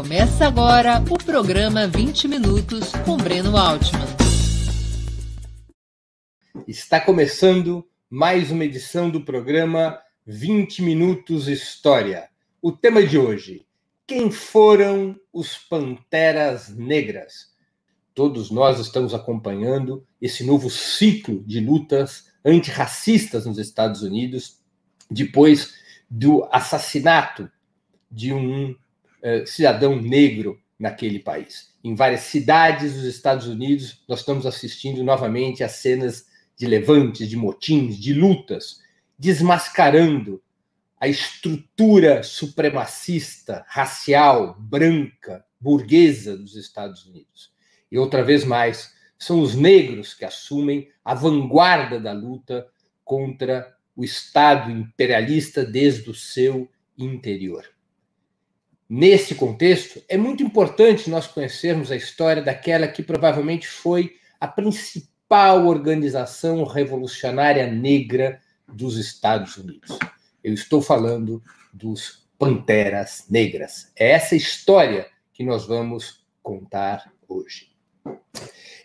Começa agora o programa 20 Minutos com Breno Altman. Está começando mais uma edição do programa 20 Minutos História. O tema de hoje: quem foram os Panteras Negras? Todos nós estamos acompanhando esse novo ciclo de lutas antirracistas nos Estados Unidos, depois do assassinato de um uh, cidadão negro naquele país. Em várias cidades dos Estados Unidos, nós estamos assistindo novamente a cenas de levantes, de motins, de lutas, desmascarando a estrutura supremacista, racial, branca, burguesa dos Estados Unidos. E outra vez mais, são os negros que assumem a vanguarda da luta contra o Estado imperialista desde o seu interior. Nesse contexto, é muito importante nós conhecermos a história daquela que provavelmente foi a principal organização revolucionária negra dos Estados Unidos. Eu estou falando dos Panteras Negras. É essa história que nós vamos contar hoje.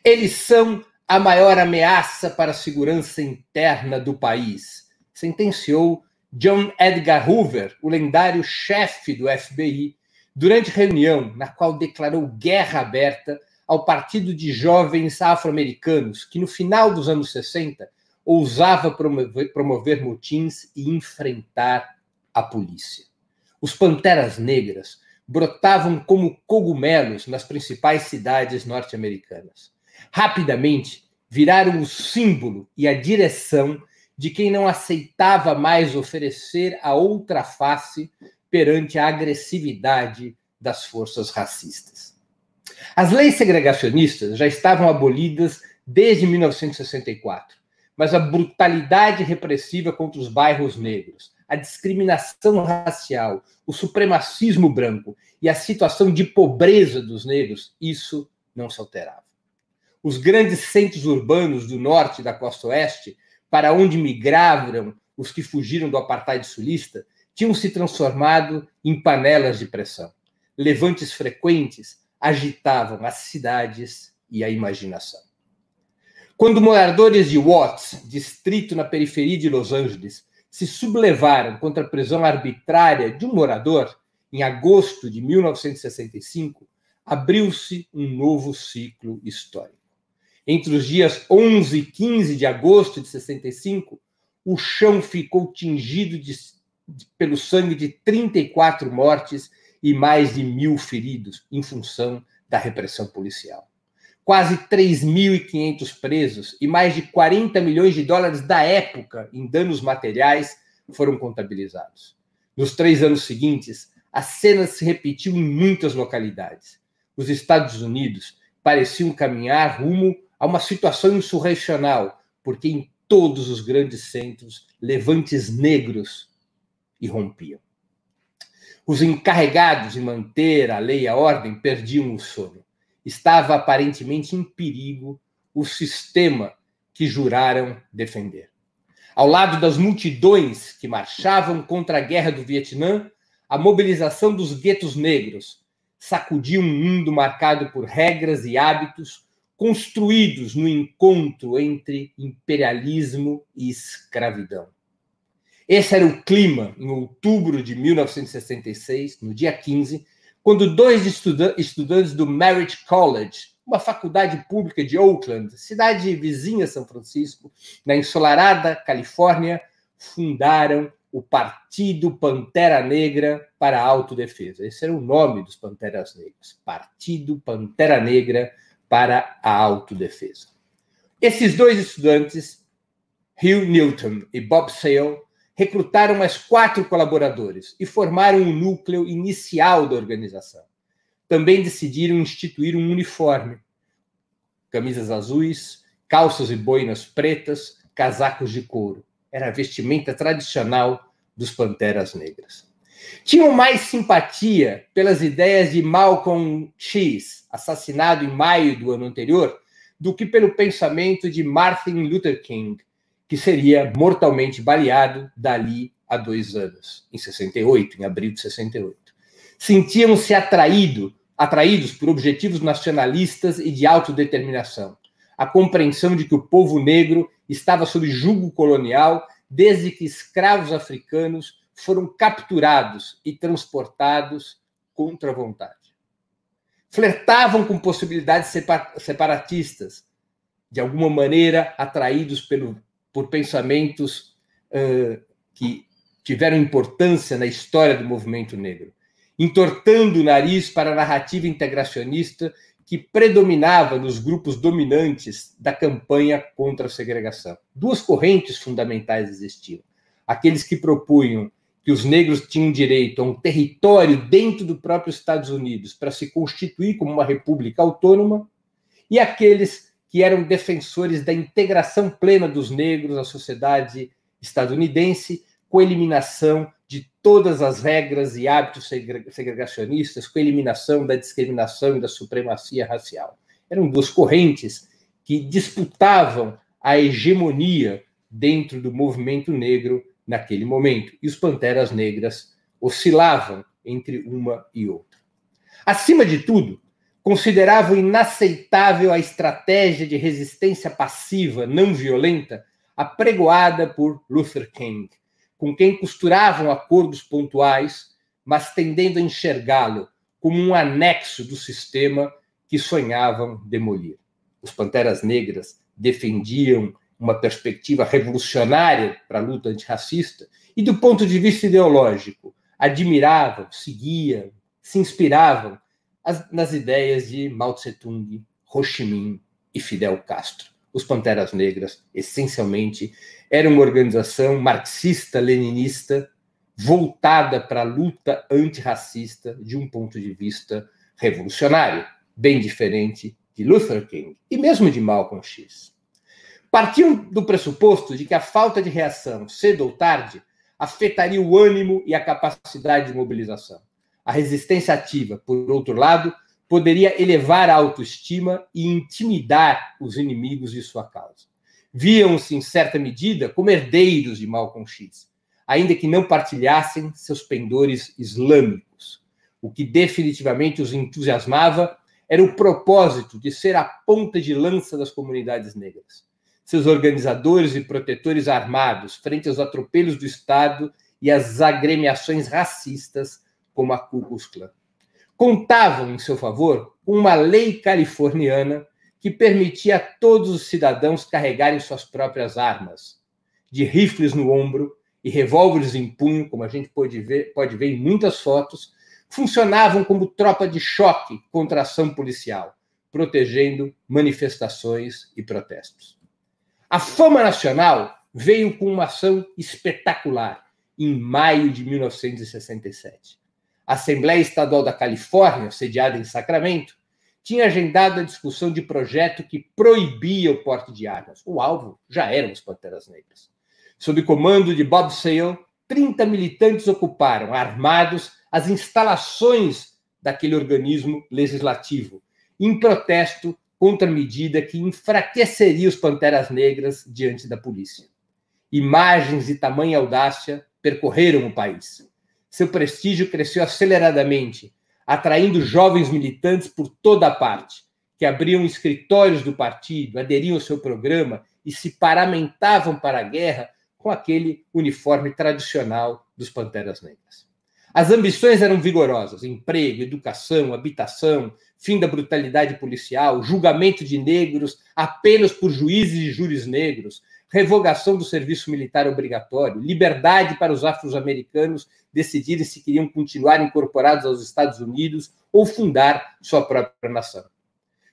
Eles são a maior ameaça para a segurança interna do país, sentenciou John Edgar Hoover, o lendário chefe do FBI, durante reunião na qual declarou guerra aberta ao Partido de Jovens Afro-Americanos, que no final dos anos 60 ousava promover, promover motins e enfrentar a polícia. Os Panteras Negras brotavam como cogumelos nas principais cidades norte-americanas. Rapidamente viraram o símbolo e a direção de quem não aceitava mais oferecer a outra face perante a agressividade das forças racistas. As leis segregacionistas já estavam abolidas desde 1964, mas a brutalidade repressiva contra os bairros negros, a discriminação racial, o supremacismo branco e a situação de pobreza dos negros, isso não se alterava. Os grandes centros urbanos do norte e da costa oeste para onde migraram os que fugiram do apartheid sulista, tinham se transformado em panelas de pressão. Levantes frequentes agitavam as cidades e a imaginação. Quando moradores de Watts, distrito na periferia de Los Angeles, se sublevaram contra a prisão arbitrária de um morador, em agosto de 1965, abriu-se um novo ciclo histórico. Entre os dias 11 e 15 de agosto de 65, o chão ficou tingido de, de, pelo sangue de 34 mortes e mais de mil feridos, em função da repressão policial. Quase 3.500 presos e mais de 40 milhões de dólares da época em danos materiais foram contabilizados. Nos três anos seguintes, a cena se repetiu em muitas localidades. Os Estados Unidos pareciam caminhar rumo a uma situação insurrecional, porque em todos os grandes centros, levantes negros irrompiam. Os encarregados de manter a lei e a ordem perdiam o sono. Estava aparentemente em perigo o sistema que juraram defender. Ao lado das multidões que marchavam contra a guerra do Vietnã, a mobilização dos guetos negros sacudia um mundo marcado por regras e hábitos construídos no encontro entre imperialismo e escravidão. Esse era o clima em outubro de 1966, no dia 15, quando dois estudantes do Merritt College, uma faculdade pública de Oakland, cidade vizinha a São Francisco, na ensolarada Califórnia, fundaram o Partido Pantera Negra para a Autodefesa. Esse era o nome dos Panteras Negras. Partido Pantera Negra para a autodefesa. Esses dois estudantes, Hugh Newton e Bob Sale, recrutaram mais quatro colaboradores e formaram o um núcleo inicial da organização. Também decidiram instituir um uniforme: camisas azuis, calças e boinas pretas, casacos de couro. Era a vestimenta tradicional dos Panteras Negras tinham mais simpatia pelas ideias de Malcolm X, assassinado em maio do ano anterior, do que pelo pensamento de Martin Luther King, que seria mortalmente baleado dali a dois anos, em 68, em abril de 68. Sentiam-se atraído, atraídos por objetivos nacionalistas e de autodeterminação. A compreensão de que o povo negro estava sob jugo colonial desde que escravos africanos foram capturados e transportados contra a vontade. Flertavam com possibilidades separatistas, de alguma maneira atraídos pelo, por pensamentos uh, que tiveram importância na história do movimento negro, entortando o nariz para a narrativa integracionista que predominava nos grupos dominantes da campanha contra a segregação. Duas correntes fundamentais existiam: aqueles que propunham que os negros tinham direito a um território dentro do próprio Estados Unidos para se constituir como uma república autônoma, e aqueles que eram defensores da integração plena dos negros à sociedade estadunidense, com eliminação de todas as regras e hábitos segregacionistas, com eliminação da discriminação e da supremacia racial. Eram duas correntes que disputavam a hegemonia dentro do movimento negro naquele momento. E os Panteras Negras oscilavam entre uma e outra. Acima de tudo, consideravam inaceitável a estratégia de resistência passiva não violenta apregoada por Luther King, com quem costuravam acordos pontuais, mas tendendo a enxergá-lo como um anexo do sistema que sonhavam demolir. Os Panteras Negras defendiam uma perspectiva revolucionária para a luta antirracista, e do ponto de vista ideológico, admiravam, seguiam, se inspiravam as, nas ideias de Mao Tse-tung, Ho Chi Minh e Fidel Castro. Os Panteras Negras, essencialmente, eram uma organização marxista-leninista voltada para a luta antirracista de um ponto de vista revolucionário, bem diferente de Luther King e mesmo de Malcolm X partiam do pressuposto de que a falta de reação, cedo ou tarde, afetaria o ânimo e a capacidade de mobilização. A resistência ativa, por outro lado, poderia elevar a autoestima e intimidar os inimigos de sua causa. Viam-se, em certa medida, como herdeiros de Malcolm X, ainda que não partilhassem seus pendores islâmicos. O que definitivamente os entusiasmava era o propósito de ser a ponta de lança das comunidades negras seus organizadores e protetores armados frente aos atropelos do Estado e às agremiações racistas como a Ku Klux Klan. Contavam em seu favor uma lei californiana que permitia a todos os cidadãos carregarem suas próprias armas, de rifles no ombro e revólveres em punho, como a gente pode ver, pode ver em muitas fotos, funcionavam como tropa de choque contra a ação policial, protegendo manifestações e protestos. A fama nacional veio com uma ação espetacular em maio de 1967. A Assembleia Estadual da Califórnia, sediada em Sacramento, tinha agendado a discussão de projeto que proibia o porte de armas. O alvo já eram os Panteras Negras. Sob comando de Bob Sale, 30 militantes ocuparam, armados, as instalações daquele organismo legislativo, em protesto contra medida que enfraqueceria os Panteras Negras diante da polícia. Imagens de tamanha audácia percorreram o país. Seu prestígio cresceu aceleradamente, atraindo jovens militantes por toda a parte, que abriam escritórios do partido, aderiam ao seu programa e se paramentavam para a guerra com aquele uniforme tradicional dos Panteras Negras. As ambições eram vigorosas: emprego, educação, habitação, fim da brutalidade policial, julgamento de negros apenas por juízes e júris negros, revogação do serviço militar obrigatório, liberdade para os afro-americanos decidirem se queriam continuar incorporados aos Estados Unidos ou fundar sua própria nação.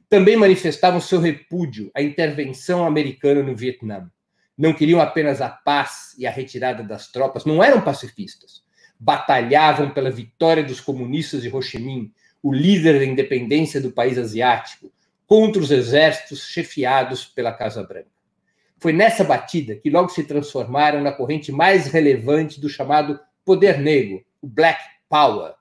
Também manifestavam seu repúdio à intervenção americana no Vietnã. Não queriam apenas a paz e a retirada das tropas, não eram pacifistas. Batalhavam pela vitória dos comunistas de Ho Chi Minh, o líder da independência do país asiático, contra os exércitos chefiados pela Casa Branca. Foi nessa batida que logo se transformaram na corrente mais relevante do chamado poder negro, o Black Power.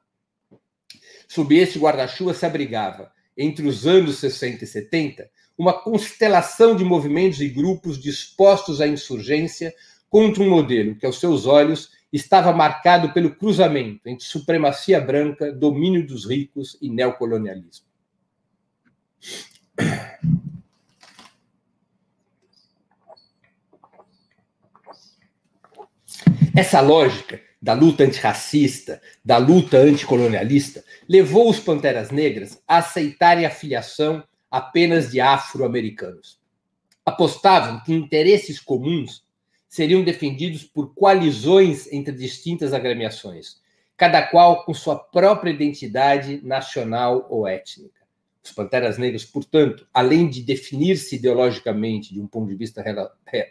Sob esse guarda-chuva se abrigava, entre os anos 60 e 70, uma constelação de movimentos e grupos dispostos à insurgência contra um modelo que, aos seus olhos, estava marcado pelo cruzamento entre supremacia branca, domínio dos ricos e neocolonialismo. Essa lógica da luta antirracista, da luta anticolonialista, levou os Panteras Negras a aceitarem a filiação apenas de afro-americanos. Apostavam que interesses comuns seriam defendidos por coalizões entre distintas agremiações, cada qual com sua própria identidade nacional ou étnica. Os Panteras Negras, portanto, além de definir-se ideologicamente de um ponto de vista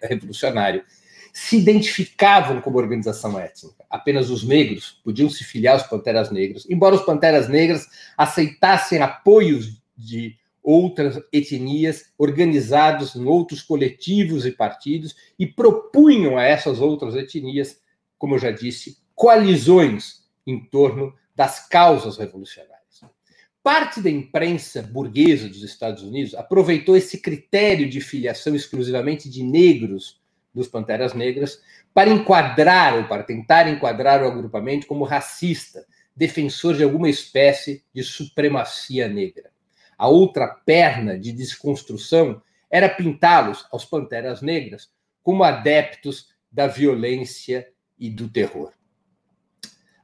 revolucionário, se identificavam como organização étnica. Apenas os negros podiam se filiar aos Panteras Negras, embora os Panteras Negras aceitassem apoios de outras etnias organizados em outros coletivos e partidos e propunham a essas outras etnias, como eu já disse, coalizões em torno das causas revolucionárias. Parte da imprensa burguesa dos Estados Unidos aproveitou esse critério de filiação exclusivamente de negros dos Panteras Negras para enquadrar ou para tentar enquadrar o agrupamento como racista, defensor de alguma espécie de supremacia negra. A outra perna de desconstrução era pintá-los, aos Panteras Negras, como adeptos da violência e do terror.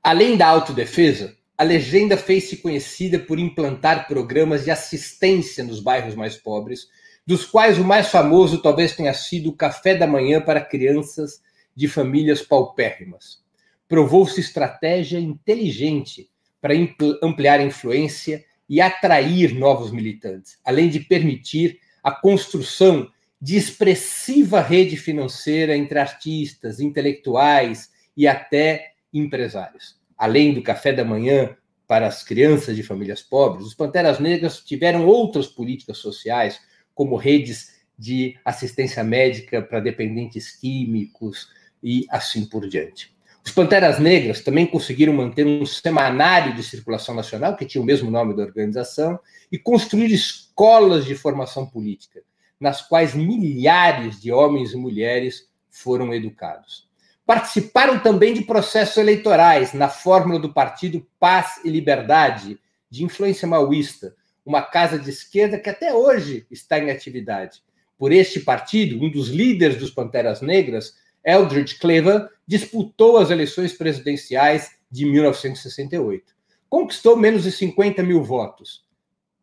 Além da autodefesa, a legenda fez-se conhecida por implantar programas de assistência nos bairros mais pobres, dos quais o mais famoso talvez tenha sido o café da manhã para crianças de famílias paupérrimas. Provou-se estratégia inteligente para ampliar a influência e atrair novos militantes, além de permitir a construção de expressiva rede financeira entre artistas, intelectuais e até empresários. Além do café da manhã para as crianças de famílias pobres, os Panteras Negras tiveram outras políticas sociais, como redes de assistência médica para dependentes químicos e assim por diante. Os Panteras Negras também conseguiram manter um semanário de circulação nacional, que tinha o mesmo nome da organização, e construir escolas de formação política, nas quais milhares de homens e mulheres foram educados. Participaram também de processos eleitorais na fórmula do partido Paz e Liberdade, de influência maoísta, uma casa de esquerda que até hoje está em atividade. Por este partido, um dos líderes dos Panteras Negras, Eldridge Cleaver, disputou as eleições presidenciais de 1968. Conquistou menos de 50 mil votos.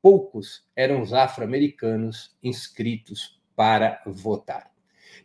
Poucos eram os afro-americanos inscritos para votar.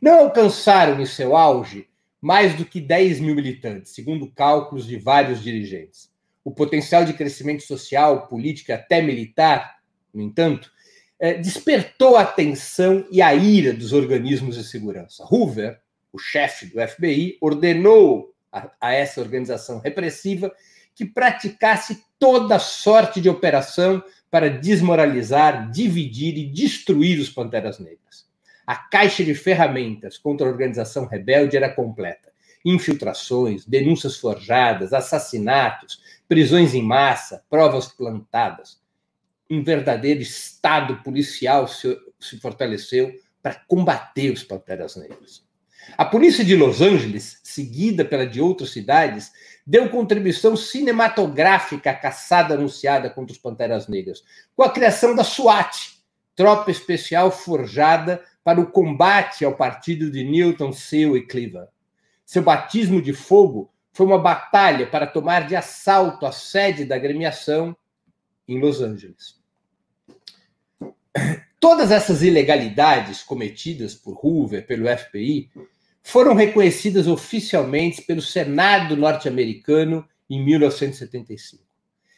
Não alcançaram em seu auge mais do que 10 mil militantes, segundo cálculos de vários dirigentes o potencial de crescimento social, político e até militar, no entanto, é, despertou a atenção e a ira dos organismos de segurança. Hoover, o chefe do FBI, ordenou a, a essa organização repressiva que praticasse toda sorte de operação para desmoralizar, dividir e destruir os Panteras Negras. A caixa de ferramentas contra a organização rebelde era completa. Infiltrações, denúncias forjadas, assassinatos, prisões em massa, provas plantadas. Um verdadeiro Estado policial se, se fortaleceu para combater os Panteras Negras. A polícia de Los Angeles, seguida pela de outras cidades, deu contribuição cinematográfica à caçada anunciada contra os Panteras Negras, com a criação da SWAT, tropa especial forjada para o combate ao partido de Newton, Seal e Cleaver. Seu batismo de fogo foi uma batalha para tomar de assalto a sede da agremiação em Los Angeles. Todas essas ilegalidades cometidas por Hoover, pelo FBI, foram reconhecidas oficialmente pelo Senado norte-americano em 1975.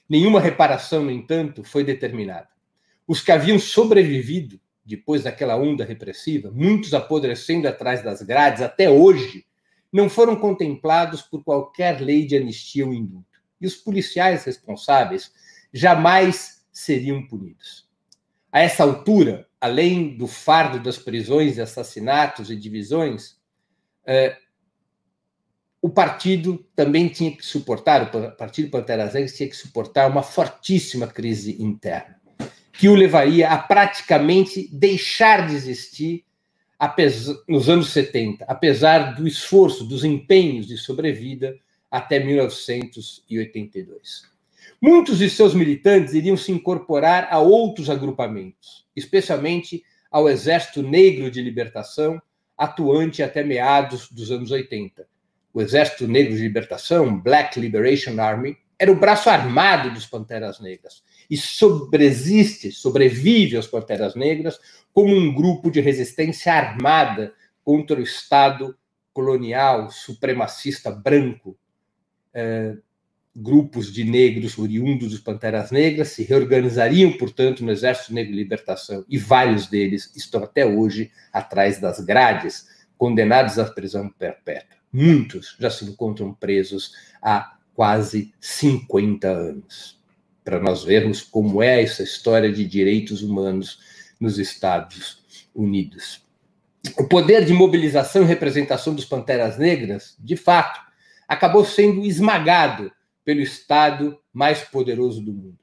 Nenhuma reparação, no entanto, foi determinada. Os que haviam sobrevivido depois daquela onda repressiva, muitos apodrecendo atrás das grades até hoje, não foram contemplados por qualquer lei de anistia ou indulto. E os policiais responsáveis jamais seriam punidos. A essa altura, além do fardo das prisões, assassinatos e divisões, eh, o partido também tinha que suportar, o Partido Panteras Negras tinha que suportar uma fortíssima crise interna, que o levaria a praticamente deixar de existir apesar, nos anos 70, apesar do esforço, dos empenhos de sobrevida até 1982. Muitos de seus militantes iriam se incorporar a outros agrupamentos, especialmente ao Exército Negro de Libertação, atuante até meados dos anos 80. O Exército Negro de Libertação, Black Liberation Army, era o braço armado dos Panteras Negras e sobrevive aos Panteras Negras como um grupo de resistência armada contra o Estado colonial supremacista branco. É, grupos de negros oriundos dos Panteras Negras se reorganizariam, portanto, no Exército Negro de Libertação e vários deles estão até hoje atrás das grades, condenados à prisão perpétua. Muitos já se encontram presos há quase 50 anos, para nós vermos como é essa história de direitos humanos nos Estados Unidos. O poder de mobilização e representação dos Panteras Negras, de fato, acabou sendo esmagado pelo Estado mais poderoso do mundo.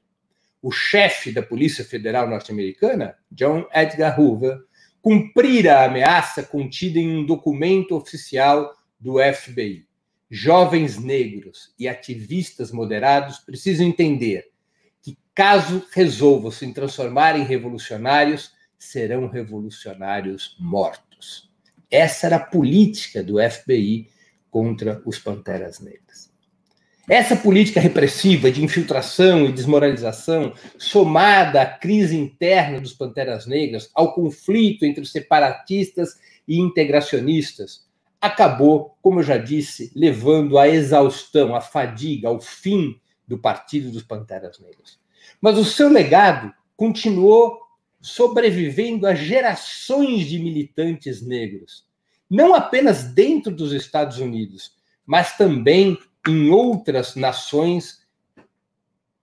O chefe da Polícia Federal norte-americana, John Edgar Hoover, cumprira a ameaça contida em um documento oficial do FBI jovens negros e ativistas moderados precisam entender que, caso resolvam se transformar em revolucionários, serão revolucionários mortos. Essa era a política do FBI contra os Panteras Negras. Essa política repressiva de infiltração e desmoralização, somada à crise interna dos Panteras Negras, ao conflito entre os separatistas e integracionistas, acabou, como eu já disse, levando à exaustão, à fadiga, ao fim do Partido dos Panteras Negras. Mas o seu legado continuou sobrevivendo a gerações de militantes negros, não apenas dentro dos Estados Unidos, mas também em outras nações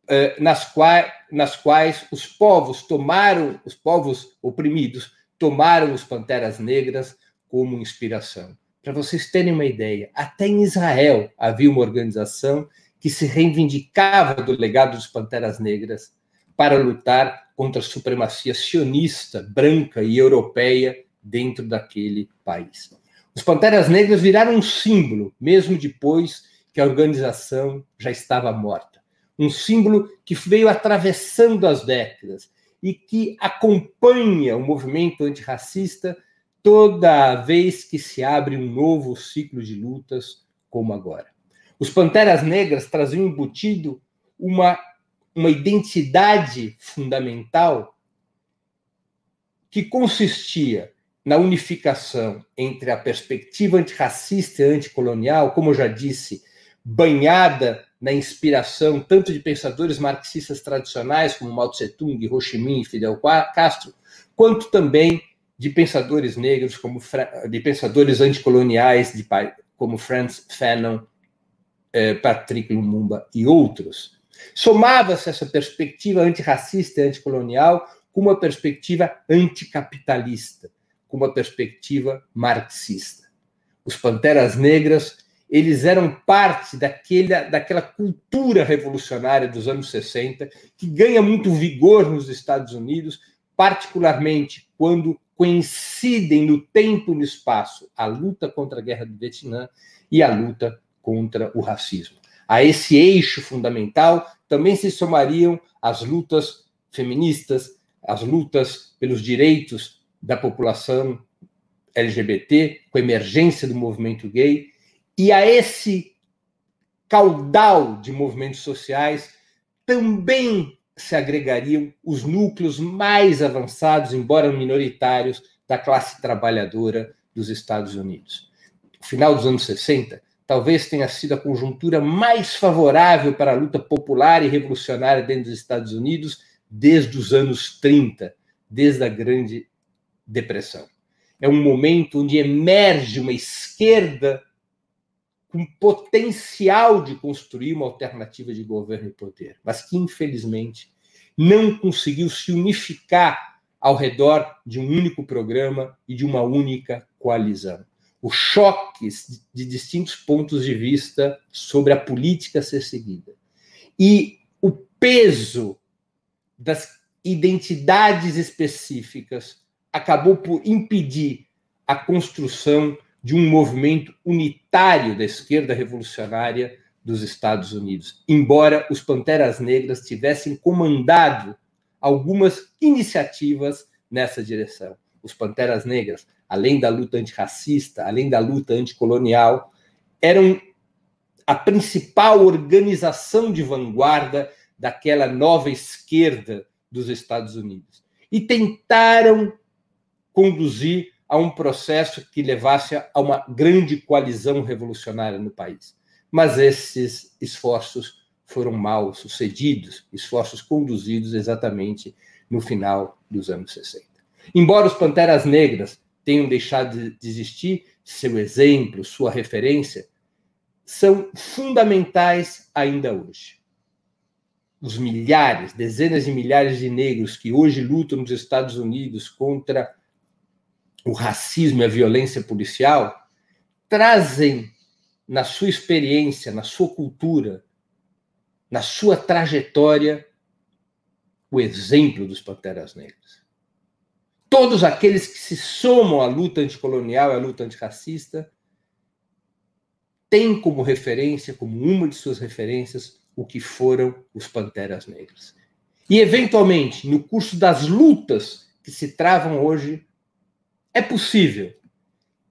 eh, nas, quais, nas quais os povos tomaram, os povos oprimidos, tomaram os Panteras Negras como inspiração. Para vocês terem uma ideia, até em Israel havia uma organização que se reivindicava do legado dos Panteras Negras para lutar contra a supremacia sionista, branca e europeia dentro daquele país. Os Panteras Negras viraram um símbolo, mesmo depois que a organização já estava morta. Um símbolo que veio atravessando as décadas e que acompanha o movimento antirracista toda vez que se abre um novo ciclo de lutas, como agora. Os Panteras Negras traziam embutido uma, uma identidade fundamental que consistia na unificação entre a perspectiva antirracista e anticolonial, como eu já disse, banhada na inspiração tanto de pensadores marxistas tradicionais como Mao Tse-tung, Ho Chi Minh Fidel Castro, quanto também de pensadores negros, como de pensadores anticoloniais, de, como Franz Fanon, eh, Patrick Lumumba e outros. Somava-se essa perspectiva antirracista e anticolonial com uma perspectiva anticapitalista, com uma perspectiva marxista. Os Panteras Negras eles eram parte daquela, daquela cultura revolucionária dos anos 60, que ganha muito vigor nos Estados Unidos, particularmente quando coincidem no tempo e no espaço a luta contra a guerra do Vietnã e a luta contra o racismo. A esse eixo fundamental também se somariam as lutas feministas, as lutas pelos direitos da população LGBT, com a emergência do movimento gay, e a esse caudal de movimentos sociais também se agregariam os núcleos mais avançados, embora minoritários, da classe trabalhadora dos Estados Unidos. O final dos anos 60 talvez tenha sido a conjuntura mais favorável para a luta popular e revolucionária dentro dos Estados Unidos desde os anos 30, desde a Grande Depressão. É um momento onde emerge uma esquerda com potencial de construir uma alternativa de governo e poder, mas que, infelizmente, não conseguiu se unificar ao redor de um único programa e de uma única coalizão. Os choques de distintos pontos de vista sobre a política a ser seguida e o peso das identidades específicas acabou por impedir a construção de um movimento unitário da esquerda revolucionária dos Estados Unidos, embora os Panteras Negras tivessem comandado algumas iniciativas nessa direção. Os Panteras Negras, além da luta antirracista, além da luta anticolonial, eram a principal organização de vanguarda daquela nova esquerda dos Estados Unidos. E tentaram conduzir a um processo que levasse a uma grande coalizão revolucionária no país. Mas esses esforços foram mal sucedidos, esforços conduzidos exatamente no final dos anos 60. Embora os Panteras Negras tenham deixado de existir, seu exemplo, sua referência, são fundamentais ainda hoje. Os milhares, dezenas de milhares de negros que hoje lutam nos Estados Unidos contra o racismo e a violência policial trazem na sua experiência, na sua cultura, na sua trajetória, o exemplo dos Panteras Negras. Todos aqueles que se somam à luta anticolonial e à luta antirracista têm como referência, como uma de suas referências, o que foram os Panteras Negras. E, eventualmente, no curso das lutas que se travam hoje, é possível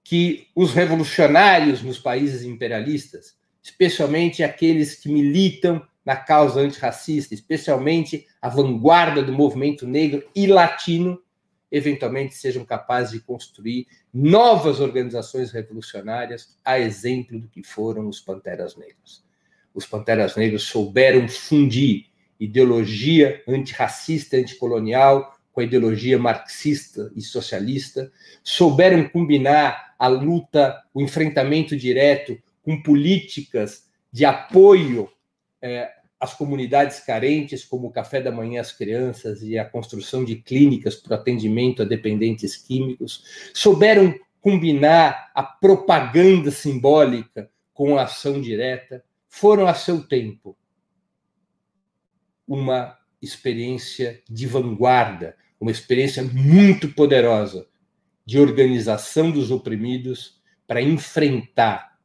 que os revolucionários nos países imperialistas, especialmente aqueles que militam na causa antirracista, especialmente a vanguarda do movimento negro e latino, eventualmente sejam capazes de construir novas organizações revolucionárias, a exemplo do que foram os Panteras Negras. Os Panteras Negras souberam fundir ideologia antirracista anticolonial com a ideologia marxista e socialista, souberam combinar a luta, o enfrentamento direto com políticas de apoio é, às comunidades carentes, como o café da manhã às crianças e a construção de clínicas para atendimento a dependentes químicos, souberam combinar a propaganda simbólica com a ação direta, foram a seu tempo uma experiência de vanguarda, uma experiência muito poderosa de organização dos oprimidos para enfrentar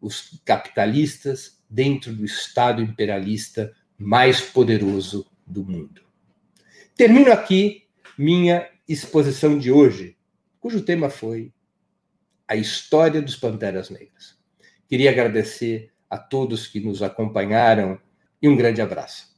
os capitalistas dentro do Estado imperialista mais poderoso do mundo. Termino aqui minha exposição de hoje, cujo tema foi a história dos Panteras Negras. Queria agradecer a todos que nos acompanharam e um grande abraço.